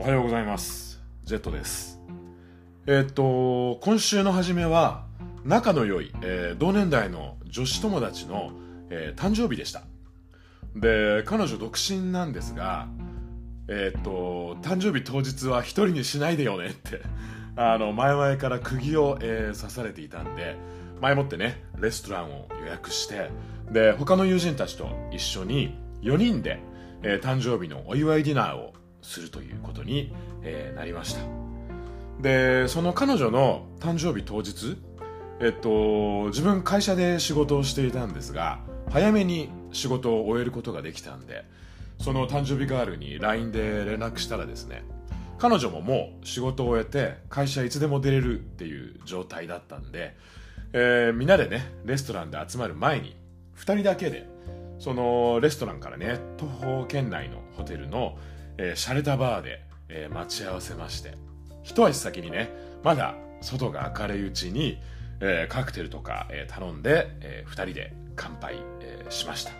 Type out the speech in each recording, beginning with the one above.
おはようございます。ジェットです。えっと今週の初めは仲の良い、えー同年代の女子友達の、えー誕生日でした。で彼女独身なんですがえっと誕生日当日は一人にしないでよねってあの前々から釘を、え刺されていたんで前もってねレストランを予約してで他の友人たちと一緒に4人で、え誕生日のお祝いディナーをするということに、えーなりました。でその彼女の誕生日当日えっと自分会社で仕事をしていたんですが早めに仕事を終えることができたんでその誕生日ガールに LINE で連絡したらですね彼女ももう仕事を終えて会社いつでも出れるっていう状態だったんで、えーみんなでねレストランで集まる前に2人だけでそのレストランからね徒歩圏内のホテルの、えー、洒落たバーで、えー待ち合わせまして。一足先にねまだ外が明るいうちに、えーカクテルとか、えー頼んで、え2人で乾杯、えーしました。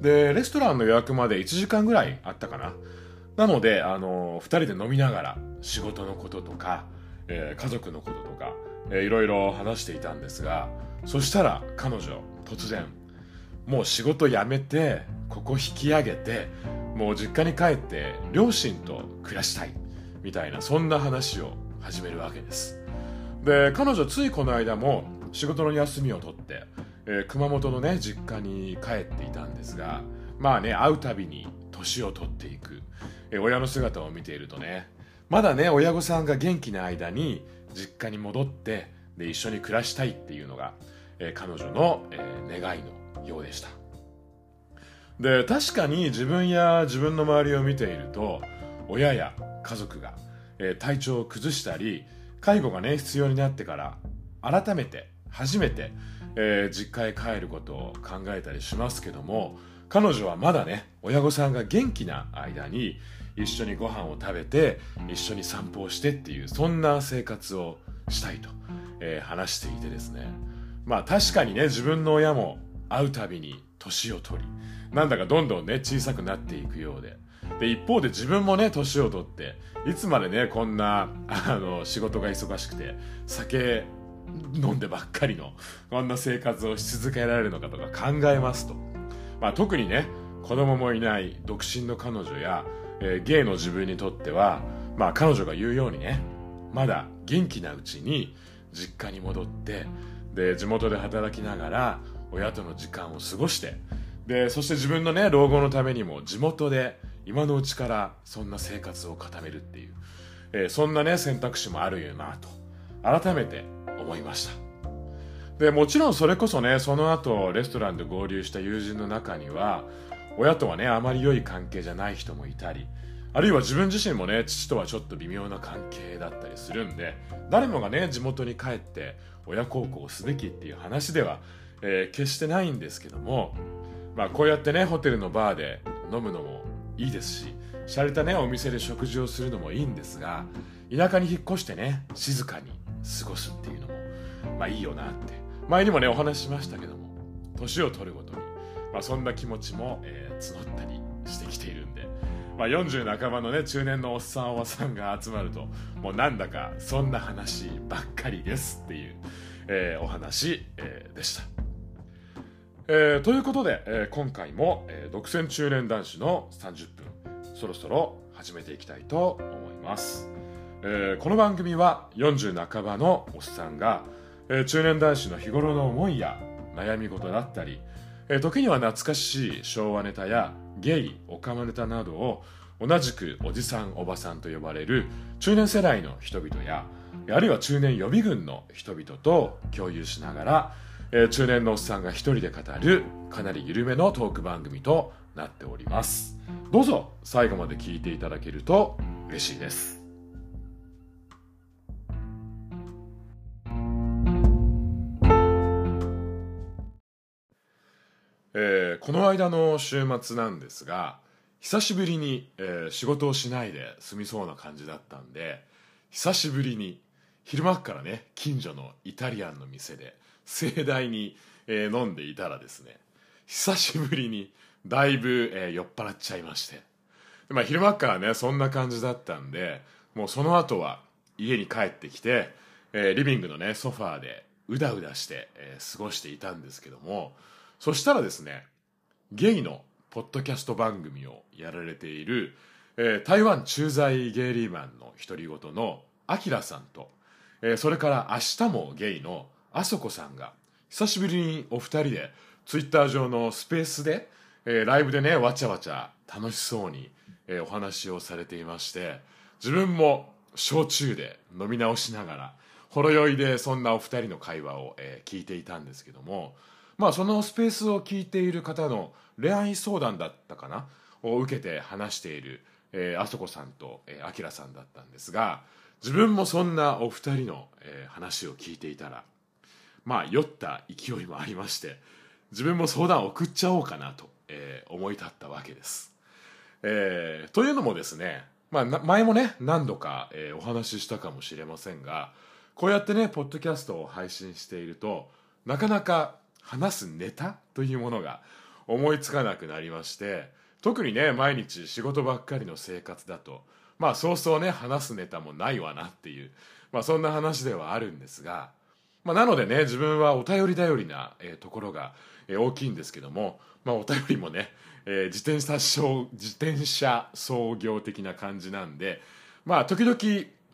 でレストランの予約まで1時間ぐらいあったかな。なので、あの2人で飲みながら仕事のこととか、えー家族のこととか、えーいろいろ話していたんですがそしたら彼女突然もう仕事辞めてここ引き上げてもう実家に帰って両親と暮らしたいみたいなそんな話を始めるわけです。で彼女ついこの間も仕事の休みを取って、えー熊本のね実家に帰っていたんですがまあね会うたびに年を取っていく、えー親の姿を見ているとねまだね親御さんが元気な間に実家に戻ってで一緒に暮らしたいっていうのが、えー彼女の、え願いのようでした。で確かに自分や自分の周りを見ていると親や家族が、えー体調を崩したり介護がね必要になってから改めて初めて、えー実家へ帰ることを考えたりしますけども彼女はまだね親御さんが元気な間に一緒にご飯を食べて一緒に散歩をしてっていうそんな生活をしたいと、えー話していてですね。まあ確かにね自分の親も会うたびに年を取りなんだかどんどんね小さくなっていくようで。で一方で自分もね年を取っていつまでねこんなあの仕事が忙しくて酒飲んでばっかりのこんな生活をし続けられるのかとか考えますと、まあ、特にね子供もいない独身の彼女や、えーゲイの自分にとっては、まあ、彼女が言うようにねまだ元気なうちに実家に戻ってで地元で働きながら親との時間を過ごしてでそして自分のね老後のためにも地元で今のうちからそんな生活を固めるっていう、えーそんなね選択肢もあるよなと改めて思いました。でもちろんそれこそねその後レストランで合流した友人の中には親とはねあまり良い関係じゃない人もいたりあるいは自分自身もね父とはちょっと微妙な関係だったりするんで誰もがね地元に帰って親孝行すべきっていう話では、えー決してないんですけどもまあこうやってねホテルのバーで飲むのもいいですし洒落たねお店で食事をするのもいいんですが田舎に引っ越してね静かに過ごすっていうのもまあいいよなって前にもねお話ししましたけども年を取るごとに、まあ、そんな気持ちも、えー募ったりしてきているんで、まあ、40半ばのね中年のおっさんおばさんが集まるともうなんだかそんな話ばっかりですっていう、えーお話、えーでした。えーということで、えー今回も、えー独占中年男子の30分そろそろ始めていきたいと思います、えーこの番組は40半ばのおっさんが、えー中年男子の日頃の思いや悩み事だったり、えー時には懐かしい昭和ネタやゲイオカマネタなどを同じくおじさんおばさんと呼ばれる中年世代の人々やあるいは中年予備軍の人々と共有しながら、えー中年のおっさんが一人で語るかなり緩めのトーク番組となっております。どうぞ最後まで聞いていただけると嬉しいです。えーこの間の週末なんですが久しぶりに、えー仕事をしないで済みそうな感じだったんで久しぶりに昼間からね近所のイタリアンの店で盛大に、えー飲んでいたらですね久しぶりにだいぶ、えー酔っ払っちゃいまして。まあ、昼間からねそんな感じだったんでもうその後は家に帰ってきて、えー、リビングのねソファーでうだうだして、えー、過ごしていたんですけどもそしたらですねゲイのポッドキャスト番組をやられている、えー、台湾駐在ゲイリーマンの独り言のアキラさんと、えー、それから明日もゲイのあそこさんが久しぶりにお二人でツイッター上のスペースで、えー、ライブでねわちゃわちゃ楽しそうに、えー、お話をされていまして自分も焼酎で飲み直しながらほろ酔いでそんなお二人の会話を、えー、聞いていたんですけどもまあそのスペースを聞いている方の恋愛相談だったかなを受けて話している、えー、あそこさんとあきらさんだったんですが自分もそんなお二人の、えー、話を聞いていたらまあ酔った勢いもありまして自分も相談を送っちゃおうかなと、えー、思い立ったわけです。えー、というのもですね、まあ、前もね何度か、えー、お話ししたかもしれませんがこうやってねポッドキャストを配信しているとなかなか話すネタというものが思いつかなくなりまして特にね毎日仕事ばっかりの生活だとまあそうそうね話すネタもないわなっていう、まあ、そんな話ではあるんですが、まあ、なのでね自分はお便り頼りな、えー、ところが、えー、大きいんですけども、まあ、お便りもね、えー、自転車自転車操業的な感じなんでまあ時々、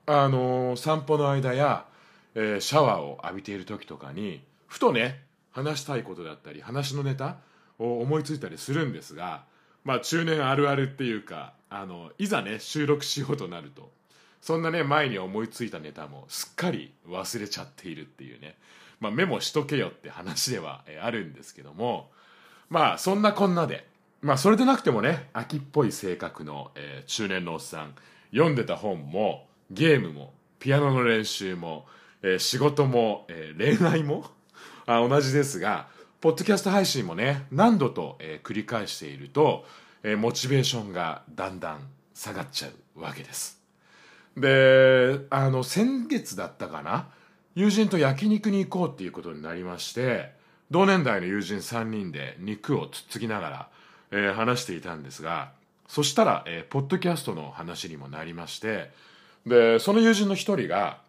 あのー、散歩の間や、えー、シャワーを浴びている時とかにふとね話したいことだったり話のネタを思いついたりするんですがまあ中年あるあるっていうかあのいざね収録しようとなるとそんなね前に思いついたネタもすっかり忘れちゃっているっていうね、まあ、メモしとけよって話ではあるんですけども。まあそんなこんなで。まあそれでなくてもね秋っぽい性格の、えー、中年のおっさん読んでた本もゲームもピアノの練習も、えー、仕事も、えー、恋愛も あ同じですがポッドキャスト配信もね何度と、え、繰り返していると、え、モチベーションがだんだん下がっちゃうわけです。であの先月だったかな友人と焼肉に行こうっていうことになりまして同年代の友人3人で肉をつっつきながら、えー、話していたんですがそしたら、えー、ポッドキャストの話にもなりましてでその友人の一人が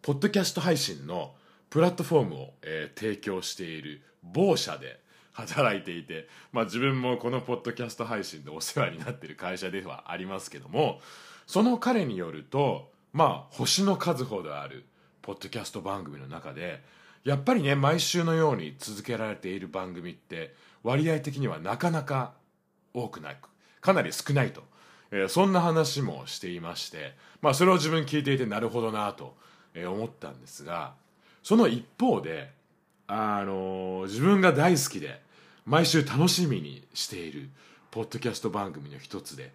ポッドキャスト配信のプラットフォームを、えー、提供している某社で働いていて、まあ、自分もこのポッドキャスト配信でお世話になっている会社ではありますけどもその彼によるとまあ星の数ほどあるポッドキャスト番組の中でやっぱりね毎週のように続けられている番組って割合的にはなかなか多くないかなり少ないと、えー、そんな話もしていまして、まあ、それを自分聞いていてなるほどなと思ったんですがその一方であの自分が大好きで毎週楽しみにしているポッドキャスト番組の一つで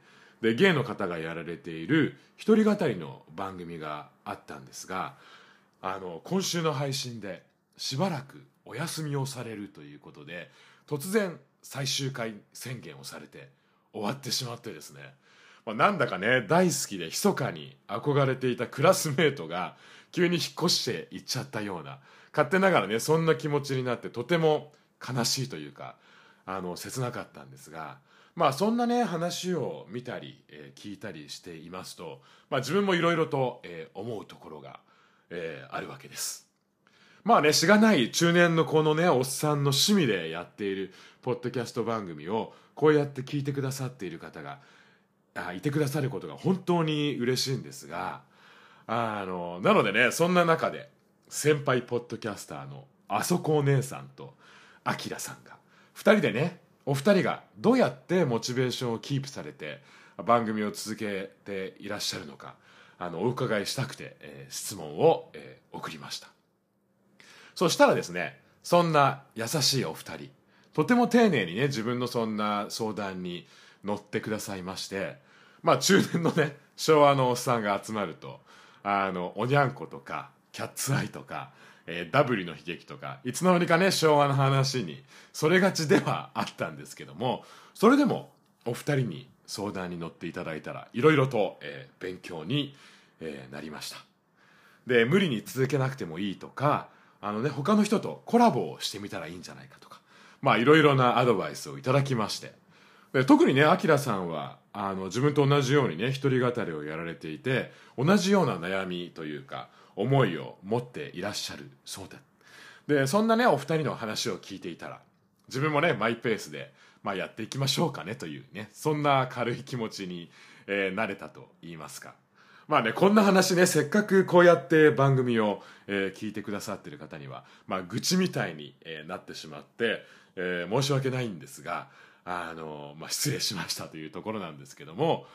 でゲイの方がやられている一人語りの番組があったんですがあの今週の配信でしばらくお休みをされるということで突然最終回宣言をされて終わってしまってですね、まあ、なんだかね大好きで密かに憧れていたクラスメートが急に引っ越していっちゃったような勝手ながらねそんな気持ちになってとても悲しいというかあの切なかったんですがまあそんなね話を見たり、えー、聞いたりしていますと、まあ、自分もいろいろと、えー、思うところが、えー、あるわけです。まあねしがない中年のこのねおっさんの趣味でやっているポッドキャスト番組をこうやって聞いてくださっている方があいてくださることが本当に嬉しいんですがあのなのでねそんな中で先輩ポッドキャスターのあそこお姉さんとあきらさんが2人でねお二人がどうやってモチベーションをキープされて番組を続けていらっしゃるのかあのお伺いしたくて、えー、質問を、えー、送りました。そしたらですねそんな優しいお二人とても丁寧にね自分のそんな相談に乗ってくださいましてまあ中年のね昭和のおっさんが集まるとあのおにゃんことかキャッツアイとか、えー、ダブリの悲劇とかいつの間にかね昭和の話にそれがちではあったんですけどもそれでもお二人に相談に乗っていただいたらいろいろと、えー、勉強に、えー、なりました。で無理に続けなくてもいいとかあのね他の人とコラボをしてみたらいいんじゃないかとかまあいろいろなアドバイスをいただきまして。で特にねアキラさんはあの自分と同じようにね一人語りをやられていて同じような悩みというか思いを持っていらっしゃるそうだ。でそんなねお二人の話を聞いていたら自分もねマイペースで、まあ、やっていきましょうかねというねそんな軽い気持ちに、えー、なれたと言いますか。まあねこんな話ねせっかくこうやって番組を、えー、聞いてくださってる方には、まあ、愚痴みたいに、えー、なってしまって、え、申し訳ないんですがあの、まあ、失礼しましたというところなんですけども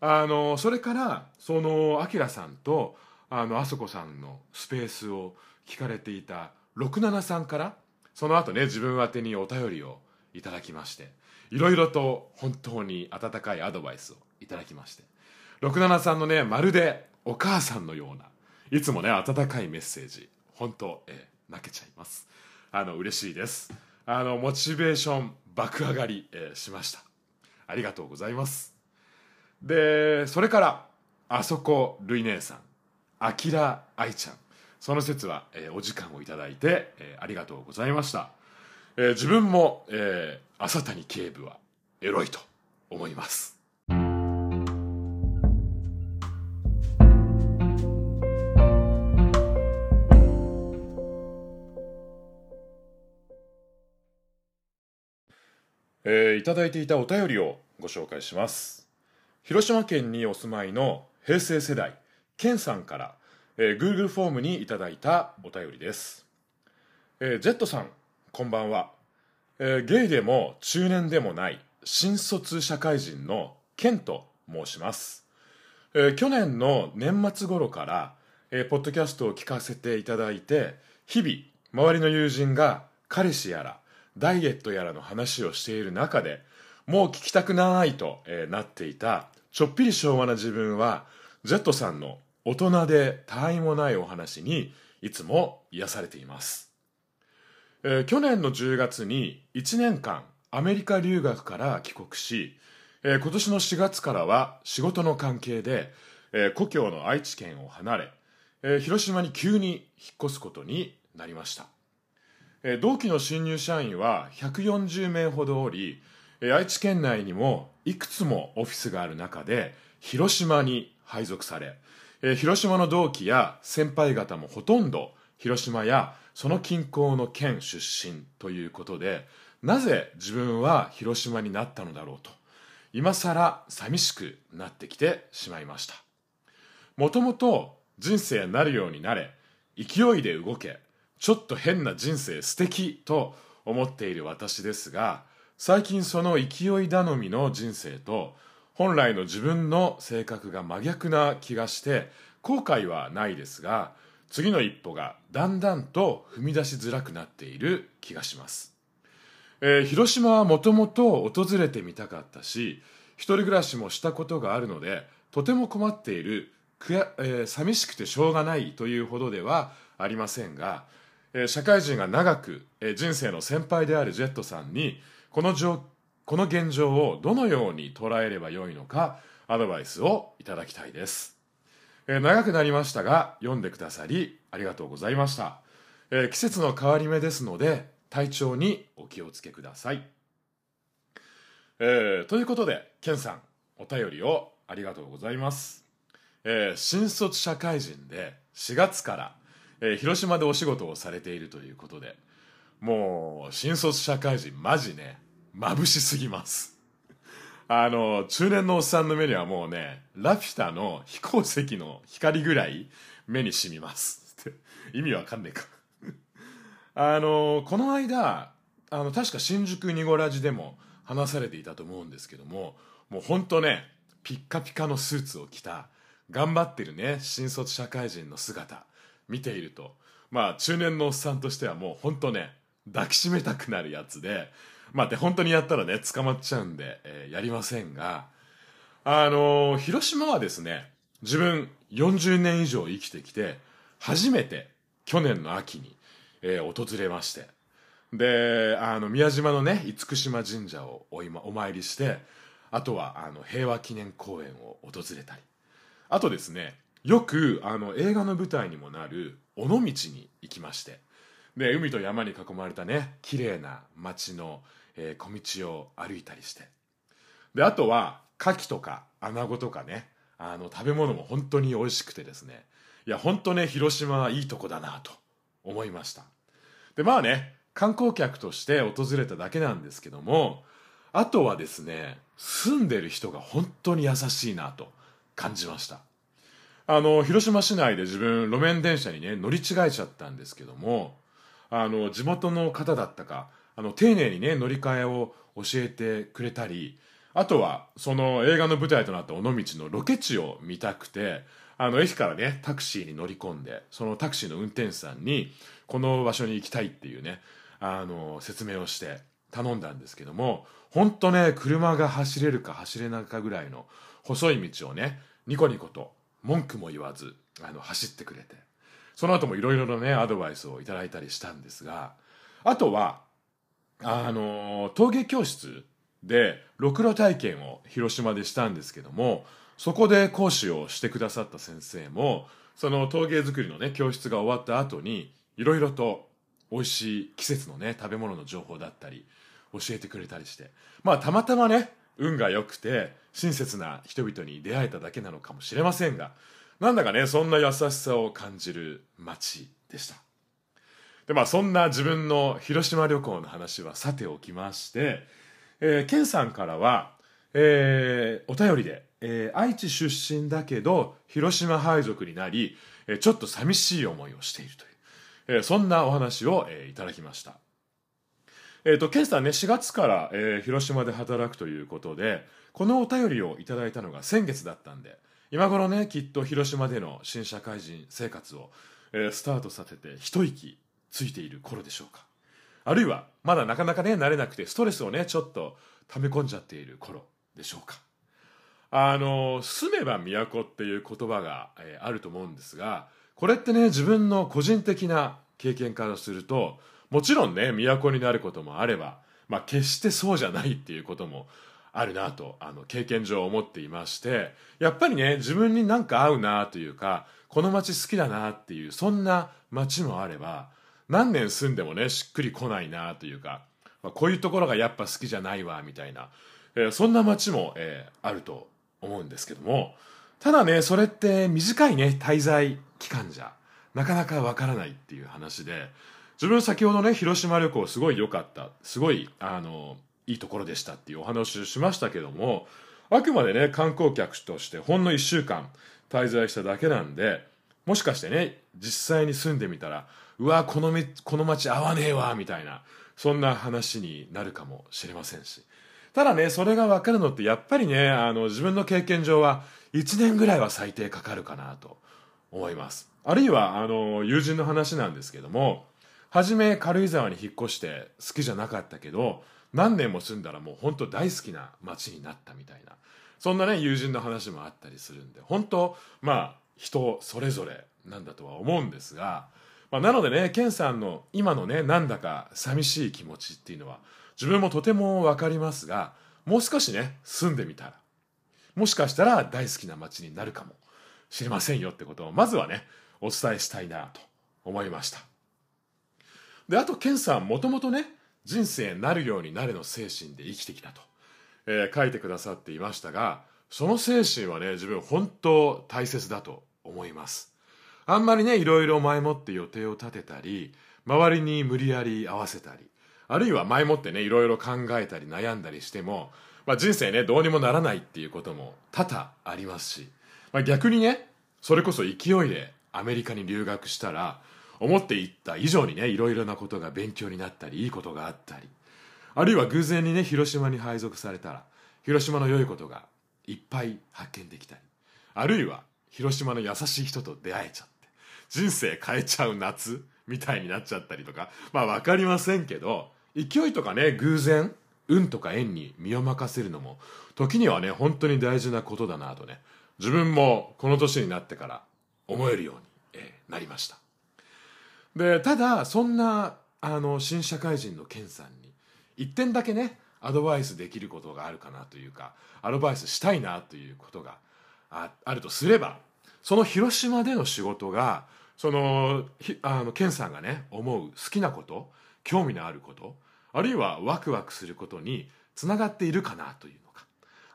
あのそれからそのアキラさんとあのあそこさんのスペースを聞かれていた67さんからその後ね自分宛てにお便りをいただきましていろいろと本当に温かいアドバイスをいただきまして67さんのねまるでお母さんのようないつもね温かいメッセージ本当、えー、泣けちゃいます。あの嬉しいです。あのモチベーション爆上がり、えー、しました。ありがとうございます。でそれからあそこるい姉さん。あきら愛ちゃん。その説は、えー、お時間をいただいて、えー、ありがとうございました、えー、自分も、えー、朝谷警部はエロいと思います。えー、いただいていたお便りをご紹介します。広島県にお住まいの平成世代ケンさんから、えー、Google フォームにいただいたお便りです、えー、Z さんこんばんは、えー、ゲイでも中年でもない新卒社会人のケンと申します、えー、去年の年末頃から、えー、ポッドキャストを聞かせていただいて日々周りの友人が彼氏やらダイエットやらの話をしている中でもう聞きたくないと、えー、なっていたちょっぴり昭和な自分は Z さんの大人で他愛もないお話にいつも癒されています、えー、去年の10月に1年間アメリカ留学から帰国し、えー、今年の4月からは仕事の関係で、えー、故郷の愛知県を離れ、えー、広島に急に引っ越すことになりました。え同期の新入社員は140名ほどおりえ愛知県内にもいくつもオフィスがある中で広島に配属され広島の同期や先輩方もほとんど広島やその近郊の県出身ということでなぜ自分は広島になったのだろうと今更寂しくなってきてしまいました。もともと人生なるようになれ勢いで動けちょっと変な人生素敵と思っている私ですが最近その勢い頼みの人生と本来の自分の性格が真逆な気がして後悔はないですが次の一歩がだんだんと踏み出しづらくなっている気がします、えー、広島はもともと訪れてみたかったし一人暮らしもしたことがあるのでとても困っているくや、えー、寂しくてしょうがないというほどではありませんが社会人が長く人生の先輩であるジェットさんにこの状況この現状をどのように捉えればよいのかアドバイスをいただきたいです、え長くなりましたが読んでくださりありがとうございました、え季節の変わり目ですので体調にお気をつけください、えー、ということでケンさんお便りをありがとうございます、えー、新卒社会人で4月からえー、広島でお仕事をされているということでもう新卒社会人マジね。眩しすぎます。あの中年のおっさんの目にはもうねラピュタの飛行石の光ぐらい目にしみます。意味わかんねえか。あのこの間あの確か新宿ニゴラジでも話されていたと思うんですけどももうほんとねピッカピカのスーツを着た頑張ってるね新卒社会人の姿見ていると。まあ中年のおっさんとしてはもうほんとね抱きしめたくなるやつでまあで本当にやったらね捕まっちゃうんで、えー、やりませんがあのー、広島はですね自分40年以上生きてきて初めて去年の秋に、えー、訪れましてであの宮島のね厳島神社をお今お参りしてあとはあの平和記念公園を訪れたり。あとですねよくあの映画の舞台にもなる尾道に行きまして。で海と山に囲まれたね綺麗な街の、えー、小道を歩いたりして。であとは牡蠣とか穴子とかねあの食べ物も本当に美味しくてですね。いや本当ね広島はいいとこだなと思いました。でまあね観光客として訪れただけなんですけどもあとはですね住んでる人が本当に優しいなと感じました。あの広島市内で自分路面電車にね乗り違えちゃったんですけどもあの地元の方だったかあの丁寧にね乗り換えを教えてくれたりあとはその映画の舞台となった尾道のロケ地を見たくてあの駅からねタクシーに乗り込んでそのタクシーの運転手さんにこの場所に行きたいっていうねあの説明をして頼んだんですけども本当ね車が走れるか走れないかぐらいの細い道をねニコニコと文句も言わずあの走ってくれて。その後もいろいろなねアドバイスをいただいたりしたんですがあとはあの陶芸教室でろくろ体験を広島でしたんですけどもそこで講師をしてくださった先生もその陶芸作りのね教室が終わった後にいろいろと美味しい季節のね食べ物の情報だったり教えてくれたりしてまあたまたまね運が良くて親切な人々に出会えただけなのかもしれませんがなんだかねそんな優しさを感じる街でした。でまあそんな自分の広島旅行の話はさておきまして、えー、ケンさんからは、えー、お便りで、えー、愛知出身だけど広島配属になり、えー、ちょっと寂しい思いをしているという、えー、そんなお話を、えー、いただきました。えっ、ー、と、ケンさんね、4月から、えー、広島で働くということで、このお便りをいただいたのが先月だったんで、今頃ね、きっと広島での新社会人生活を、えー、スタートさせて一息ついている頃でしょうか。あるいは、まだなかなかね、慣れなくて、ストレスをね、ちょっと溜め込んじゃっている頃でしょうか。あの、住めば都っていう言葉が、えー、あると思うんですが、これってね、自分の個人的な経験からすると、もちろんね都になることもあれば、まあ、決してそうじゃないっていうこともあるなとあの経験上思っていましてやっぱりね自分になんか合うなというかこの街好きだなっていうそんな街もあれば何年住んでもねしっくりこないなというか、まあ、こういうところがやっぱ好きじゃないわみたいな、えー、そんな街も、えー、あると思うんですけどもただねそれって短いね滞在期間じゃなかなかわからないっていう話で自分先ほどね広島旅行すごい良かったすごいあのいいところでしたっていうお話をしましたけどもあくまでね観光客としてほんの1週間滞在しただけなんでもしかしてね実際に住んでみたらうわこのこの街合わねえわみたいなそんな話になるかもしれませんし。ただねそれが分かるのってやっぱりねあの自分の経験上は1年ぐらいは最低かかるかなと思います。あるいはあの友人の話なんですけども初め軽井沢に引っ越して好きじゃなかったけど何年も住んだらもう本当大好きな街になったみたいなそんなね友人の話もあったりするんで本当まあ人それぞれなんだとは思うんですが、まあ、なのでね健さんの今のねなんだか寂しい気持ちっていうのは自分もとても分かりますがもう少しね住んでみたらもしかしたら大好きな街になるかもしれませんよってことをまずはねお伝えしたいなと思いました。であとケンさんもともとね人生なるようになれの精神で生きてきたと、えー、書いてくださっていましたがその精神はね自分本当大切だと思います。あんまりねいろいろ前もって予定を立てたり周りに無理やり合わせたりあるいは前もってねいろいろ考えたり悩んだりしても、まあ、人生ねどうにもならないっていうことも多々ありますし、まあ、逆にねそれこそ勢いでアメリカに留学したら思っていった以上にねいろいろなことが勉強になったりいいことがあったりあるいは偶然にね広島に配属されたら広島の良いことがいっぱい発見できたりあるいは広島の優しい人と出会えちゃって人生変えちゃう夏みたいになっちゃったりとかまあ分かりませんけど勢いとかね偶然運とか縁に身を任せるのも時にはね本当に大事なことだなとね自分もこの年になってから思えるように、えなりました。でただそんなあの新社会人のケンさんに一点だけねアドバイスできることがあるかなというかアドバイスしたいなということがああるとすればその広島での仕事がそのあのケンさんがね思う好きなこと興味のあることあるいはワクワクすることにつながっているかなというのか。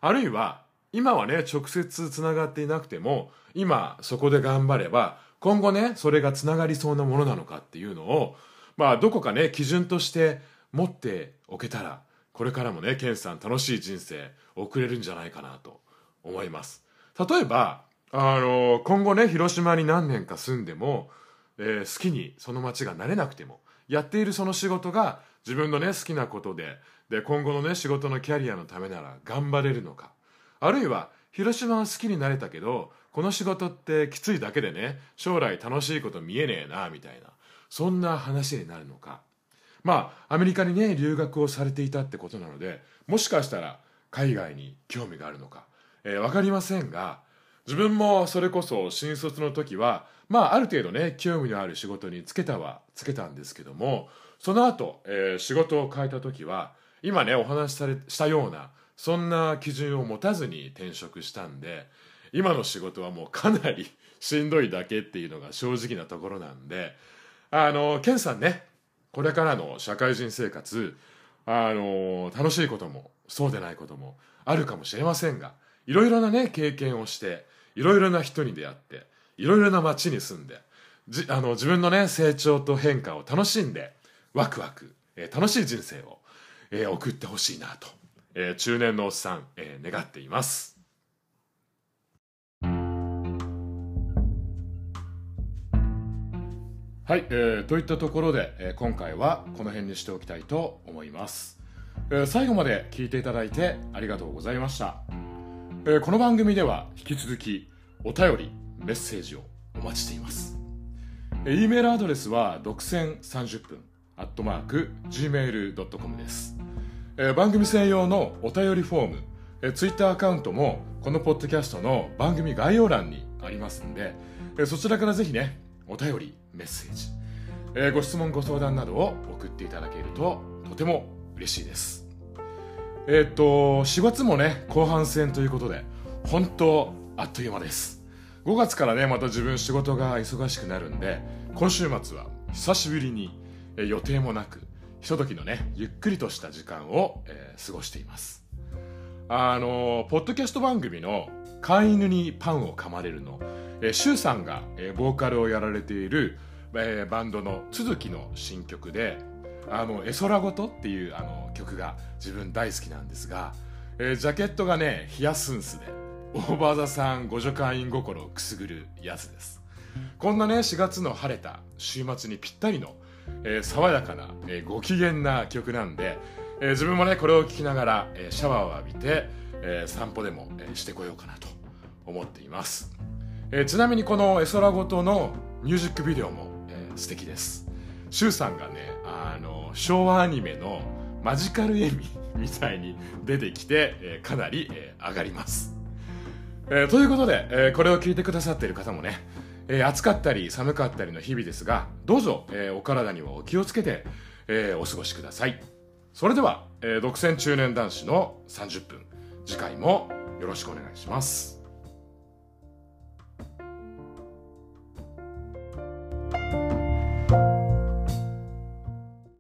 あるいは今はね直接つながっていなくても今そこで頑張れば今後ねそれがつながりそうなものなのかっていうのをまあどこかね基準として持っておけたらこれからもねケンさん楽しい人生送れるんじゃないかなと思います。例えばあの今後ね広島に何年か住んでも、えー、好きにその街がなれなくてもやっているその仕事が自分のね好きなことでで今後のね仕事のキャリアのためなら頑張れるのか。あるいは広島は好きになれたけどこの仕事ってきついだけでね将来楽しいこと見えねえなみたいな。そんな話になるのか。まあアメリカにね留学をされていたってことなのでもしかしたら海外に興味があるのか、えー、分かりませんが自分もそれこそ新卒の時はまあある程度ね興味のある仕事に就けたはつけたんですけどもその後、えー、仕事を変えた時は今ねお話しされしたようなそんな基準を持たずに転職したんで今の仕事はもうかなりしんどいだけっていうのが正直なところなんであのケンさんねこれからの社会人生活あの楽しいこともそうでないこともあるかもしれませんがいろいろなね経験をしていろいろな人に出会っていろいろな街に住んでじあの自分のね成長と変化を楽しんでワクワク、えー、楽しい人生を、えー、送ってほしいなと、えー、中年のおっさん、え、願っています。はい、えー、といったところで、えー、今回はこの辺にしておきたいと思います、えー、最後まで聞いていただいてありがとうございました、えー、この番組では引き続きお便りメッセージをお待ちしています、E メールアドレスは独占30分アットマーク Gmail.com です、えー、番組専用のお便りフォーム、えー、ツイッターアカウントもこのポッドキャストの番組概要欄にありますんで、えー、そちらからぜひねお便りメッセージ、えー、ご質問ご相談などを送っていただけるととても嬉しいです。えー、っと4月もね後半戦ということで本当あっという間です。5月からねまた自分仕事が忙しくなるんで今週末は久しぶりに、え、予定もなくひとときのねゆっくりとした時間を、えー、過ごしています。あのポッドキャスト番組の「飼い犬にパンを噛まれるの」えー、シュウさんが、えー、ボーカルをやられている、えー、バンドの続きの新曲で「あの絵空ごと」っていうあの曲が自分大好きなんですが、えー、ジャケットがねヒヤスンスでオーバーザさんご助会員心をくすぐるやつです。こんなね4月の晴れた週末にぴったりの、えー、爽やかな、えー、ご機嫌な曲なんで、えー、自分もねこれを聴きながら、え、シャワーを浴びて、え、散歩でも、え、してこようかなと思っています。えー、ちなみにこの絵空ごとのミュージックビデオも、えー、素敵です。シュウさんがねあの昭和アニメのマジカルエミみたいに出てきて、えー、かなり、えー、上がります、えー、ということで、えー、これを聞いてくださっている方もね、えー、暑かったり寒かったりの日々ですがどうぞ、えー、お体にはお気をつけて、えー、お過ごしください。それでは、えー、独占中年男子の30分次回もよろしくお願いします。